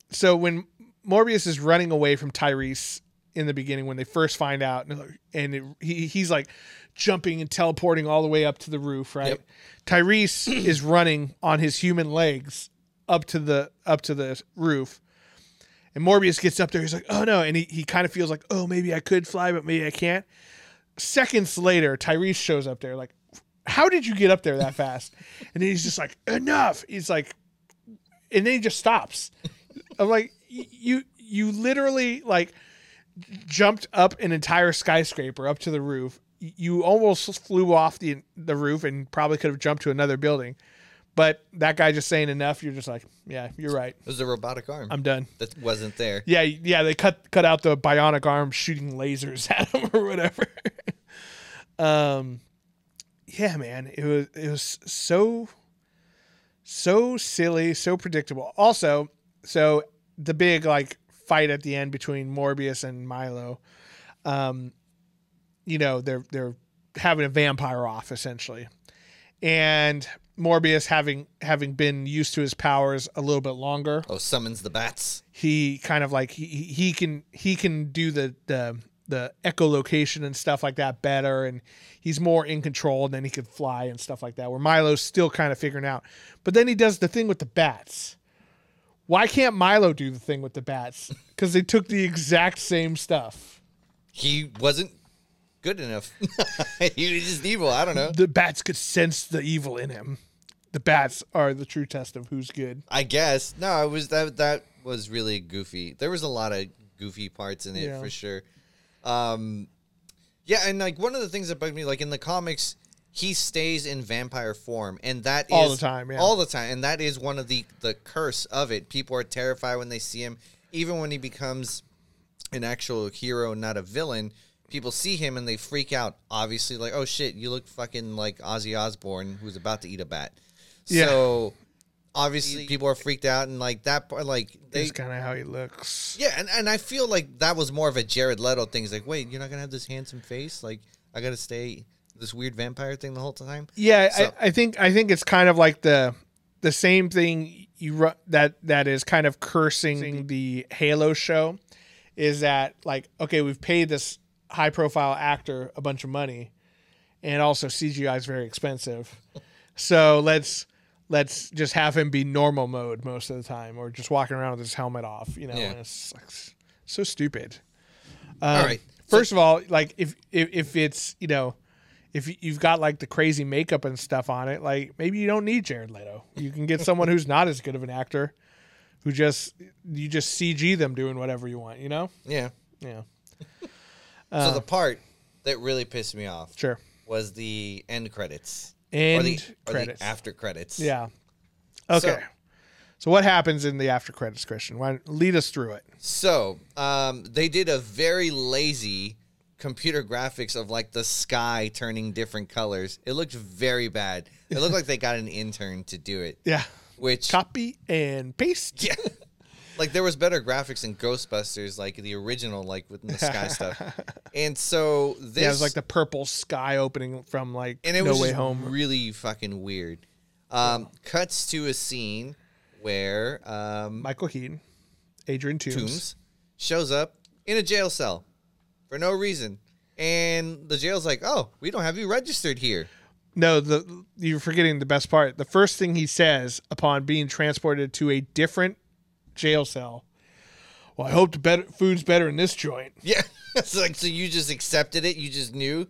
so when Morbius is running away from Tyrese in the beginning, when they first find out, and it, he, he's like jumping and teleporting all the way up to the roof, right? Yep. Tyrese is running on his human legs up to the up to the roof. And Morbius gets up there. He's like, "Oh no!" And he, he kind of feels like, "Oh, maybe I could fly, but maybe I can't." Seconds later, Tyrese shows up there. Like, how did you get up there that fast? And then he's just like, "Enough!" He's like, and then he just stops. I'm like, "You you literally like jumped up an entire skyscraper up to the roof. You almost flew off the the roof and probably could have jumped to another building." But that guy just saying enough, you're just like, yeah, you're right. It was a robotic arm I'm done. that wasn't there. Yeah, yeah, they cut cut out the bionic arm shooting lasers at him or whatever. um yeah, man, it was it was so so silly, so predictable. Also, so the big like fight at the end between Morbius and Milo um you know, they're they're having a vampire off essentially. And Morbius having having been used to his powers a little bit longer, Oh, summons the bats. he kind of like he he can he can do the the the echolocation and stuff like that better and he's more in control and then he could fly and stuff like that where milo's still kind of figuring out but then he does the thing with the bats why can't milo do the thing with the bats because they took the exact same stuff He wasn't good enough. he was just evil. I don't know. the bats could sense the evil in him the bats are the true test of who's good I guess no. It was that that was really goofy. There was a lot of goofy parts in it Yeah. for sure. Um, yeah, and like one of the things that bugged me, like in the comics, he stays in vampire form, and that is All the time, yeah. all the time, and that is one of the the curse of it. People are terrified when they see him, even when he becomes an actual hero, not a villain. People see him and they freak out. Obviously, like, oh shit, you look fucking like Ozzy Osbourne who's about to eat a bat. Yeah. So obviously, people are freaked out, and like that part, like they, that's kind of how he looks yeah, and, and I feel like that was more of a Jared Leto thing. It's like, wait, you're not gonna have this handsome face? Like, I gotta stay this weird vampire thing the whole time? Yeah, So- I, I think I think it's kind of like the the same thing you that that is kind of cursing the Halo show is that like okay, we've paid this high profile actor a bunch of money, and also CGI is very expensive, so let's let's just have him be normal mode most of the time, or just walking around with his helmet off. You know, Yeah. and it's like so stupid. All um, right. First of all, like if if, if it's you know, if you've got like the crazy makeup and stuff on it, like maybe you don't need Jared Leto. You can get someone who's not as good of an actor, who just you just CG them doing whatever you want. You know? Yeah. Yeah, so the part that really pissed me off sure. was the end credits. End or the, or credits. the after credits. Yeah. Okay. So, what happens in the after credits, Christian? Why lead us through it? So, um, they did a very lazy computer graphics of like the sky turning different colors. It looked very bad. It looked like they got an intern to do it, Yeah. which Copy and paste. yeah. Like there was better graphics in Ghostbusters, like the original, like with the sky stuff. And so this Yeah, it was like the purple sky opening from like and it No was Way Home. really fucking weird. Um, cuts to a scene where um, Michael Keaton, Adrian Toomes. Toombs shows up in a jail cell for no reason, and the jail's like, "Oh, we don't have you registered here." No, the you're forgetting the best part. The first thing he says upon being transported to a different jail cell. Well, I hope the better food's better in this joint. Yeah, it's like so you just accepted it. You just knew.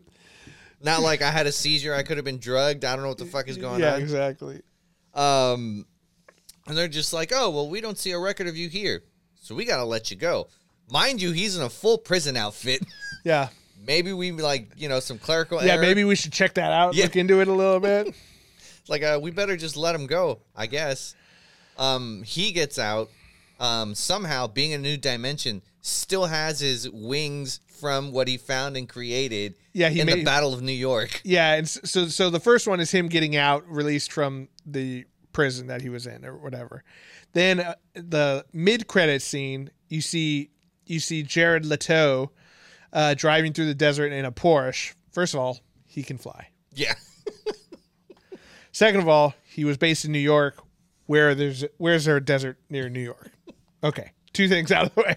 Not like I had a seizure. I could have been drugged. I don't know what the fuck is going yeah, on. Yeah, exactly. Um, and they're just like, oh, well, we don't see a record of you here, so we gotta let you go. Mind you, he's in a full prison outfit. Yeah, maybe we like, you know, some clerical. yeah. error. Maybe we should check that out. Yeah. Look into it a little bit. like, uh, we better just let him go. I guess. Um, he gets out. Um, somehow, being a new dimension, still has his wings from what he found and created. Yeah, he in the Battle of New York. Yeah, and so so the first one is him getting out, released from the prison that he was in or whatever. Then uh, the mid credit scene, you see you see Jared Leto uh, driving through the desert in a Porsche. First of all, he can fly. Yeah. Second of all, he was based in New York, where there's where's there a desert near New York? Okay, two things out of the way.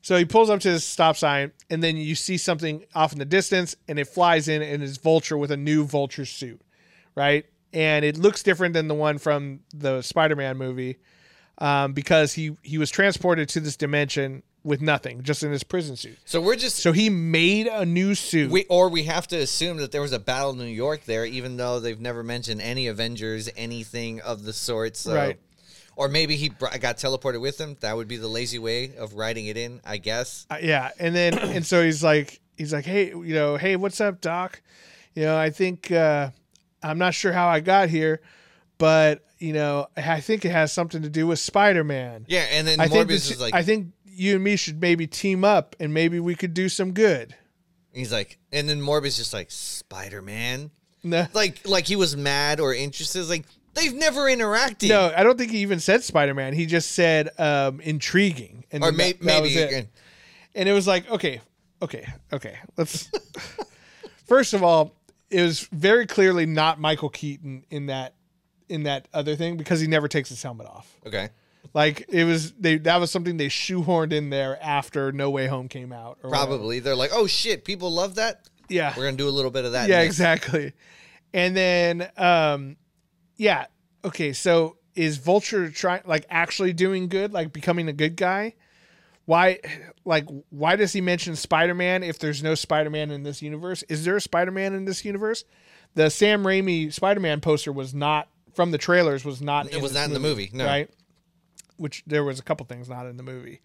So he pulls up to his stop sign, and then you see something off in the distance, and it flies in, and it's Vulture with a new Vulture suit, right? And it looks different than the one from the Spider-Man movie, um, because he he was transported to this dimension with nothing, just in his prison suit. So we're just So he made a new suit. we or we have to assume that there was a battle in New York there, even though they've never mentioned any Avengers, anything of the sort. So. Right. Or maybe he br- got teleported with him. That would be the lazy way of writing it in, I guess. Uh, yeah, and then and so he's like he's like, hey, you know, hey, what's up, Doc? You know, I think uh, I'm not sure how I got here, but you know, I think it has something to do with Spider Man. Yeah, and then I think Morbius this- is like, I think you and me should maybe team up, and maybe we could do some good. he's like, and then Morbius just like Spider Man, No, like like he was mad or interested. Like they've never interacted. no, I don't think he even said Spider Man. He just said um, intriguing, and or may- that- that maybe it. and it was like okay okay okay let's first of all it was very clearly not michael keaton in that in that other thing because he never takes his helmet off Okay, like it was they that was something they shoehorned in there after no way home came out or whatever. probably they're like, oh shit, people love that. yeah We're gonna do a little bit of that. yeah next. exactly and then um yeah okay so is vulture trying like actually doing good like becoming a good guy why like why does he mention spider-man if there's no spider-man in this universe is there a spider-man in this universe the sam raimi spider-man poster was not from the trailers was not It was not in the movie, no. right which there was a couple things not in the movie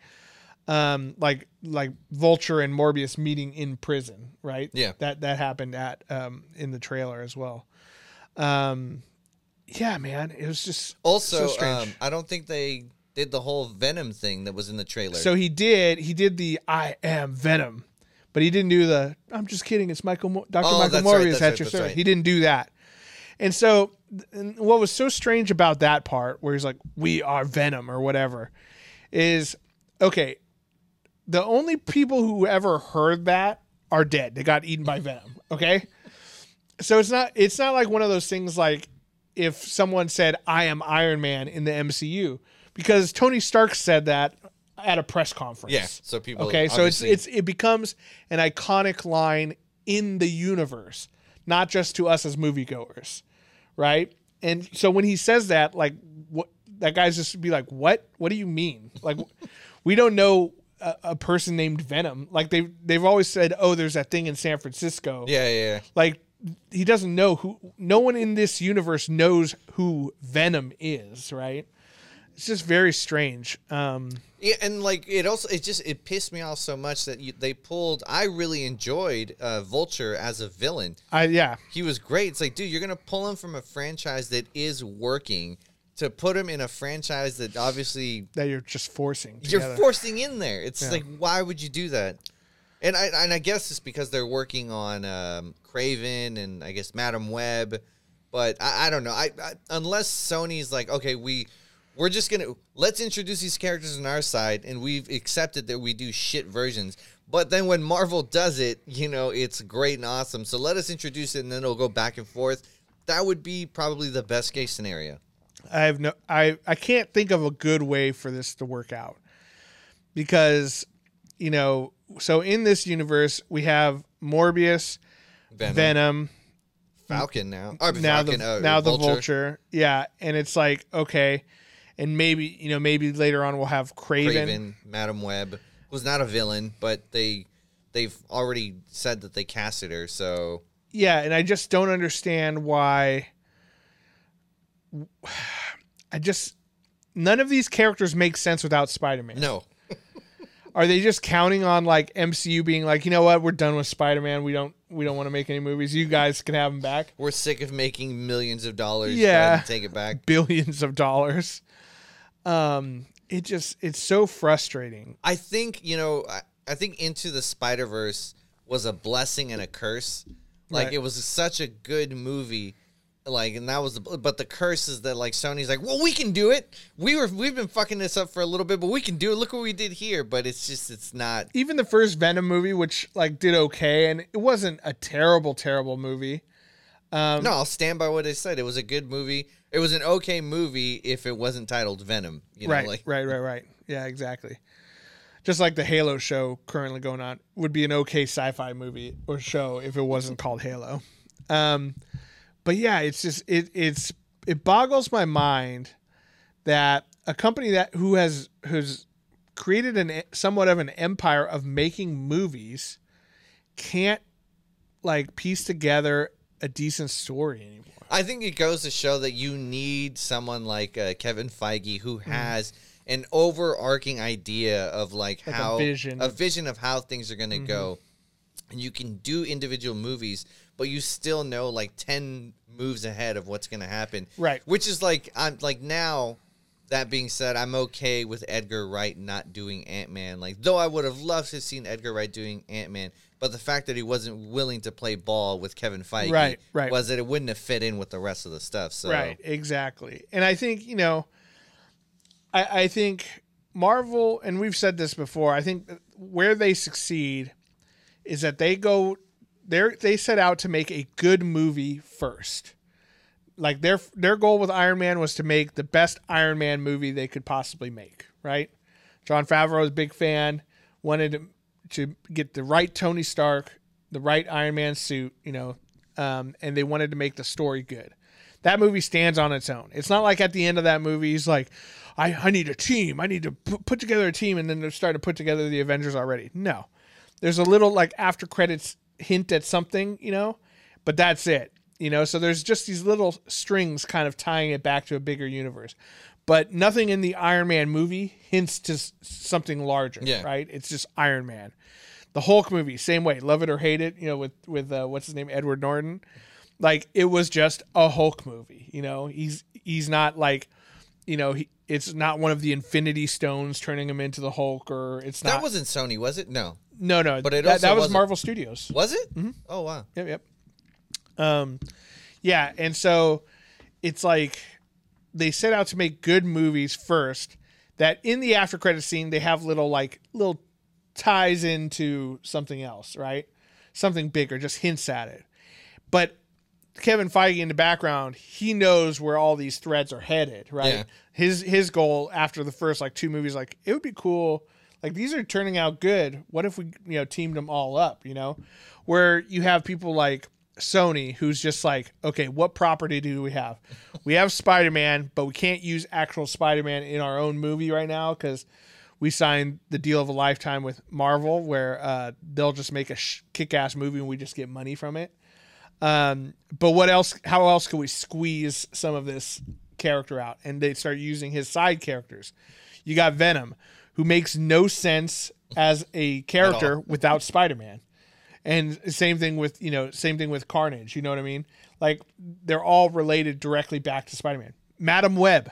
um like like vulture and morbius meeting in prison right Yeah. that that happened at um in the trailer as well um yeah man it was just Also, so strange. um, I don't think they did the whole Venom thing that was in the trailer. so he did he did the i am venom but he didn't do the i'm just kidding it's michael Mo- dr Oh, michael that's right, morbius at right, your service right. he didn't do that and so and what was so strange about that part where he's like we are venom or whatever is okay the only people who ever heard that are dead. They got eaten by venom okay? So it's not it's not like one of those things like if someone said I am Iron Man in the MCU because Tony Stark said that at a press conference. Yeah, so people Okay, so it's it's it becomes an iconic line in the universe, not just to us as moviegoers, right? And so when he says that, like what that guy's just be like, "What? What do you mean?" Like we don't know a, a person named Venom. Like they they've always said, "Oh, there's that thing in San Francisco." yeah, yeah, yeah. like he doesn't know who no one in this universe knows who venom is right it's just very strange um Yeah, and like it also it just it pissed me off so much that you, they pulled. I really enjoyed uh, Vulture as a villain. i yeah He was great. It's like, dude, you're gonna pull him from a franchise that is working to put him in a franchise that obviously that you're just forcing you're forcing in there. It's like, why would you do that? And I and I guess it's because they're working on um, Kraven and I guess Madame Web, but I, I don't know. I, I unless Sony's like, okay, we we're just gonna let's introduce these characters on our side, and we've accepted that we do shit versions. But then when Marvel does it, you know, it's great and awesome. So let us introduce it, and then it'll go back and forth. That would be probably the best case scenario. i have no i i can't think of a good way for this to work out because you know so in this universe we have morbius Venom, venom Falcon now, or now Falcon, the uh, now the vulture yeah and it's like okay and maybe you know maybe later on we'll have kraven, Kraven, Madame Web was not a villain, but they they've already said that they casted her. So yeah and i just don't understand why i just none of these characters make sense without spider-man no, are they just counting on like mcu being like you know what we're done with spider-man we don't we don't want to make any movies you guys can have him back we're sick of making millions of dollars. Yeah. take it back. billions of dollars um it just it's so frustrating I think you know. I, I think Into the Spider Verse was a blessing and a curse. Like Right. it was such a good movie like, and that was the. But the curse is that like Sony's like, well, we can do it. We were we've been fucking this up for a little bit, but we can do it. Look what we did here. But it's just it's not. Even the first Venom movie, which like did okay, and it wasn't a terrible, terrible movie. Um, no, I'll stand by what I said. It was a good movie. It was an okay movie if it wasn't titled Venom. You know, right, like right, right, right. Yeah, exactly. Just like the Halo show currently going on would be an okay sci-fi movie or show if it wasn't called Halo. Um, but yeah, it's just it it's it boggles my mind that a company that who has who's created an somewhat of an empire of making movies can't like piece together a decent story anymore. I think it goes to show that you need someone like uh, Kevin Feige who Mm-hmm. has an overarching idea of like, Like a how vision. a vision of how things are going to go. And you can do individual movies, but you still know like 10 moves ahead of what's going to happen. Right. Which is like I'm like now that being said, I'm okay with Edgar Wright not doing Ant-Man. Like though I would have loved to have seen Edgar Wright doing Ant-Man, but the fact that he wasn't willing to play ball with Kevin Feige Right, right. was that it wouldn't have fit in with the rest of the stuff. So Right, exactly. And I think, you know, I, I think Marvel, and we've said this before, I think where they succeed is that they go they they set out to make a good movie first. Like their their goal with Iron Man was to make the best Iron Man movie they could possibly make, right? Jon Favreau is a big fan, wanted to, get the right Tony Stark, the right Iron Man suit, you know, um, and they wanted to make the story good. That movie stands on its own. It's not like at the end of that movie, he's like, I, I need a team. I need to pu- put together a team, and then they're starting to put together the Avengers already. No. There's a little like after credits hint at something, you know, but that's it. You know, so there's just these little strings kind of tying it back to a bigger universe. But nothing in the Iron Man movie hints to s- something larger, Yeah. right? It's just Iron Man. The Hulk movie, same way, love it or hate it, you know, with with uh, what's his name, Edward Norton. Like it was just a Hulk movie, you know. He's he's not like, you know, he, it's not one of the Infinity Stones turning him into the Hulk, or it's not. that wasn't Sony, was it? No. no, no, but it that, also that was Marvel Studios. Was it? Mm-hmm. Oh wow. Yep, yep. Um, yeah, and so it's like they set out to make good movies first. That in the after credit scene they have little like little ties into something else, right? Something bigger, just hints at it. But Kevin Feige in the background, he knows where all these threads are headed, right? Yeah. His his goal after the first like two movies, like it would be cool. Like these are turning out good. What if we you know teamed them all up? You know, where you have people like Sony, who's just like, okay, what property do we have? We have Spider Man, but we can't use actual Spider Man in our own movie right now because we signed the deal of a lifetime with Marvel, where uh, they'll just make a sh- kick ass movie and we just get money from it. Um, but what else? How else can we squeeze some of this character out? And they start using his side characters. You got Venom, who makes no sense as a character without Spider Man. And same thing with you know, same thing with Carnage. You know what I mean? Like they're all related directly back to Spider Man. Madame Web,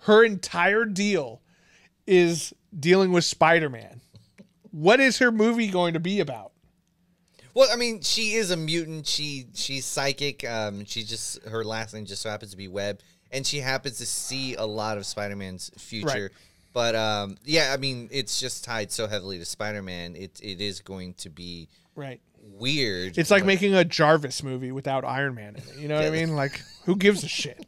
her entire deal is dealing with Spider Man. What is her movie going to be about? Well, I mean, she is a mutant. She she's psychic. Um, she just her last name just so happens to be Webb, and she happens to see a lot of Spider Man's future. Right. But um, yeah, I mean, it's just tied so heavily to Spider Man. It it is going to be Right. Weird. It's like but- making a Jarvis movie without Iron Man in it. You know what I mean? Like, who gives a shit?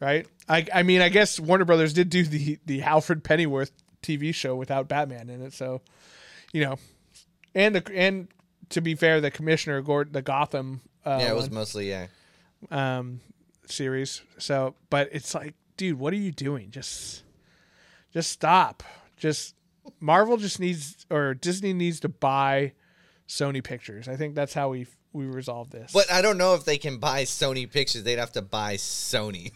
Right? I, I mean, I guess Warner Brothers did do the the Alfred Pennyworth TV show without Batman in it, so you know, and the and to be fair, the Commissioner Gordon, the Gotham, uh, yeah, it was one, mostly yeah. um, series. So, but it's like, dude, what are you doing? Just, just stop. Just Marvel just needs or Disney needs to buy Sony Pictures. I think that's how we we resolve this. But I don't know if they can buy Sony Pictures. They'd have to buy Sony,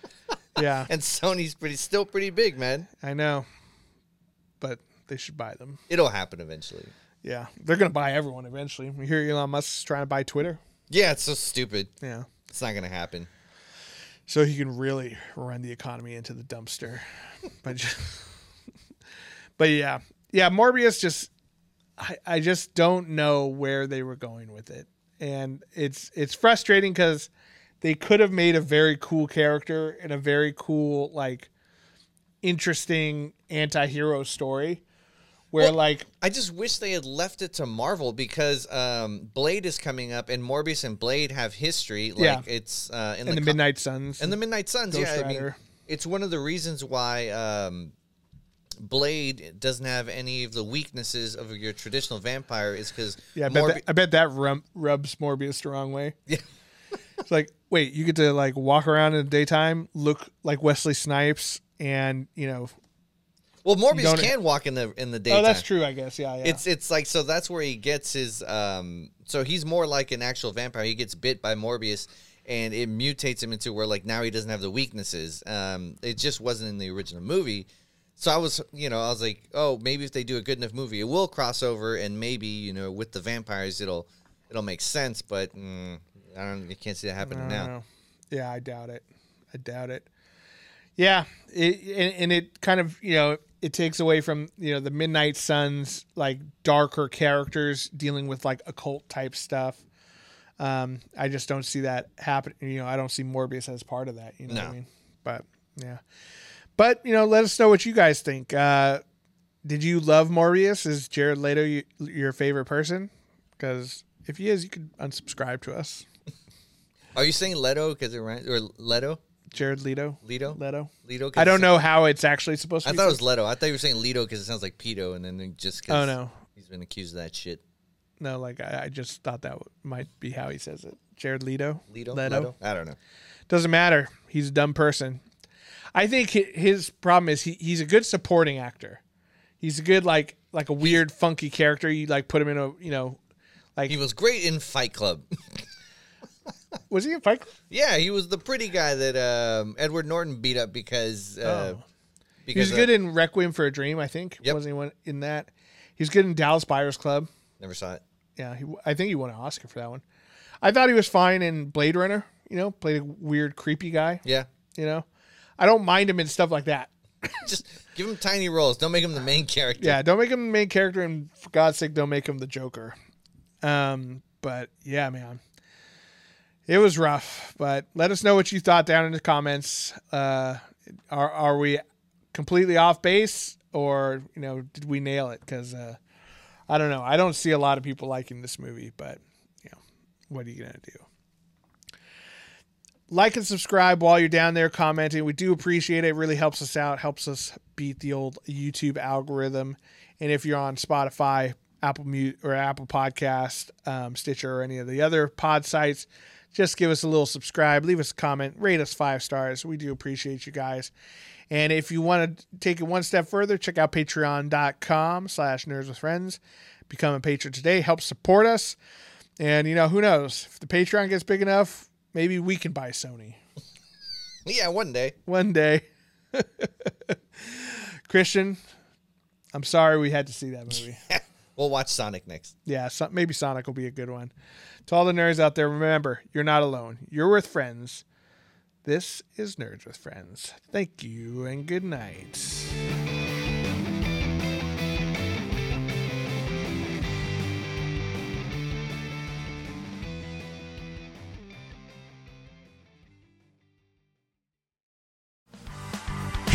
yeah, and Sony's pretty still pretty big, man. I know, but they should buy them. It'll happen eventually. Yeah, they're gonna buy everyone eventually. We hear Elon Musk's trying to buy Twitter. Yeah, it's so stupid. Yeah, It's not gonna happen. so he can really run the economy into the dumpster. but, ju- but yeah, yeah, Morbius just, I, I just don't know where they were going with it, and it's it's frustrating because they could have made a very cool character and a very cool like interesting anti-hero story where Well, like I just wish they had left it to Marvel because um, Blade is coming up, and Morbius and Blade have history. Like Yeah. it's uh, in the, the Midnight Suns and the Midnight Suns. Ghost yeah, I mean, it's one of the reasons why um, Blade doesn't have any of the weaknesses of your traditional vampire is because yeah I bet, that, I bet that rum, rubs Morbius the wrong way Yeah. it's like wait you get to like walk around in the daytime look like Wesley Snipes and you know well, Morbius can walk in the in the daytime. oh that's true I guess yeah yeah It's it's like so that's where he gets his um so he's more like an actual vampire. He gets bit by Morbius and it mutates him into where like now he doesn't have the weaknesses. Um it just wasn't in the original movie. So I was you know, I was like, oh, maybe if they do a good enough movie, it will cross over and maybe, you know, with the vampires it'll it'll make sense, but mm, I don't you can't see that happening now. know. Yeah, I doubt it. I doubt it. Yeah, it, and, and it kind of you know it takes away from you know the Midnight Suns like darker characters dealing with like occult type stuff. Um, I just don't see that happen. You know, I don't see Morbius as part of that. You know what I mean? But yeah, but you know, let us know what you guys think. Uh, did you love Morbius? Is Jared Leto you, your favorite person? Because if he is, you could unsubscribe to us. Are you saying Leto because it ran or Leto? Jared Leto. Leto? Leto. Leto? I don't know how it's actually supposed to I be. thought it was. Leto. I thought you were saying Leto because it sounds like pedo, and then just Oh, no. he's been accused of that shit. No, like I, I just thought that might be how he says it. Jared Leto. Leto? Leto. Leto? I don't know. Doesn't matter. He's a dumb person. I think his problem is he, he's a good supporting actor. He's a good like like a weird funky character. You like put him in a you know like He was great in Fight Club. was he in Fight Club? yeah, he was the pretty guy that um, Edward Norton beat up because uh, Oh. He because was good in Requiem for a Dream. I think Yep. wasn't he one in that? He was good in Dallas Buyers Club. never saw it. Yeah, he, I think he won an Oscar for that one. I thought he was fine in Blade Runner. You know, played a weird, creepy guy. Yeah, You know, I don't mind him in stuff like that. just give him tiny roles. Don't make him the main character. Yeah, don't make him the main character, and for God's sake, don't make him the Joker. Um, but yeah, man, it was rough. But let us know what you thought down in the comments. Uh, are are we completely off base, or you know, did we nail it? Because uh, I don't know. I don't see a lot of people liking this movie, but you know, what are you gonna do? Like and subscribe while you're down there commenting. We do appreciate it. It really helps us out, helps us beat the old YouTube algorithm. And if you're on Spotify, Apple Music or Apple Podcast, um, Stitcher, or any of the other pod sites, just give us a little subscribe, leave us a comment, rate us five stars. We do appreciate you guys. And if you want to take it one step further, check out patreon.com slash nerds with friends. Become a patron today. Help support us. And, you know, who knows? If the Patreon gets big enough, maybe we can buy Sony yeah, one day. one day. Christian, I'm sorry we had to see that movie. We'll watch Sonic next. Yeah, so, maybe Sonic will be a good one. To all the nerds out there, remember, you're not alone. You're with friends. This is Nerds with Friends. Thank you and good night.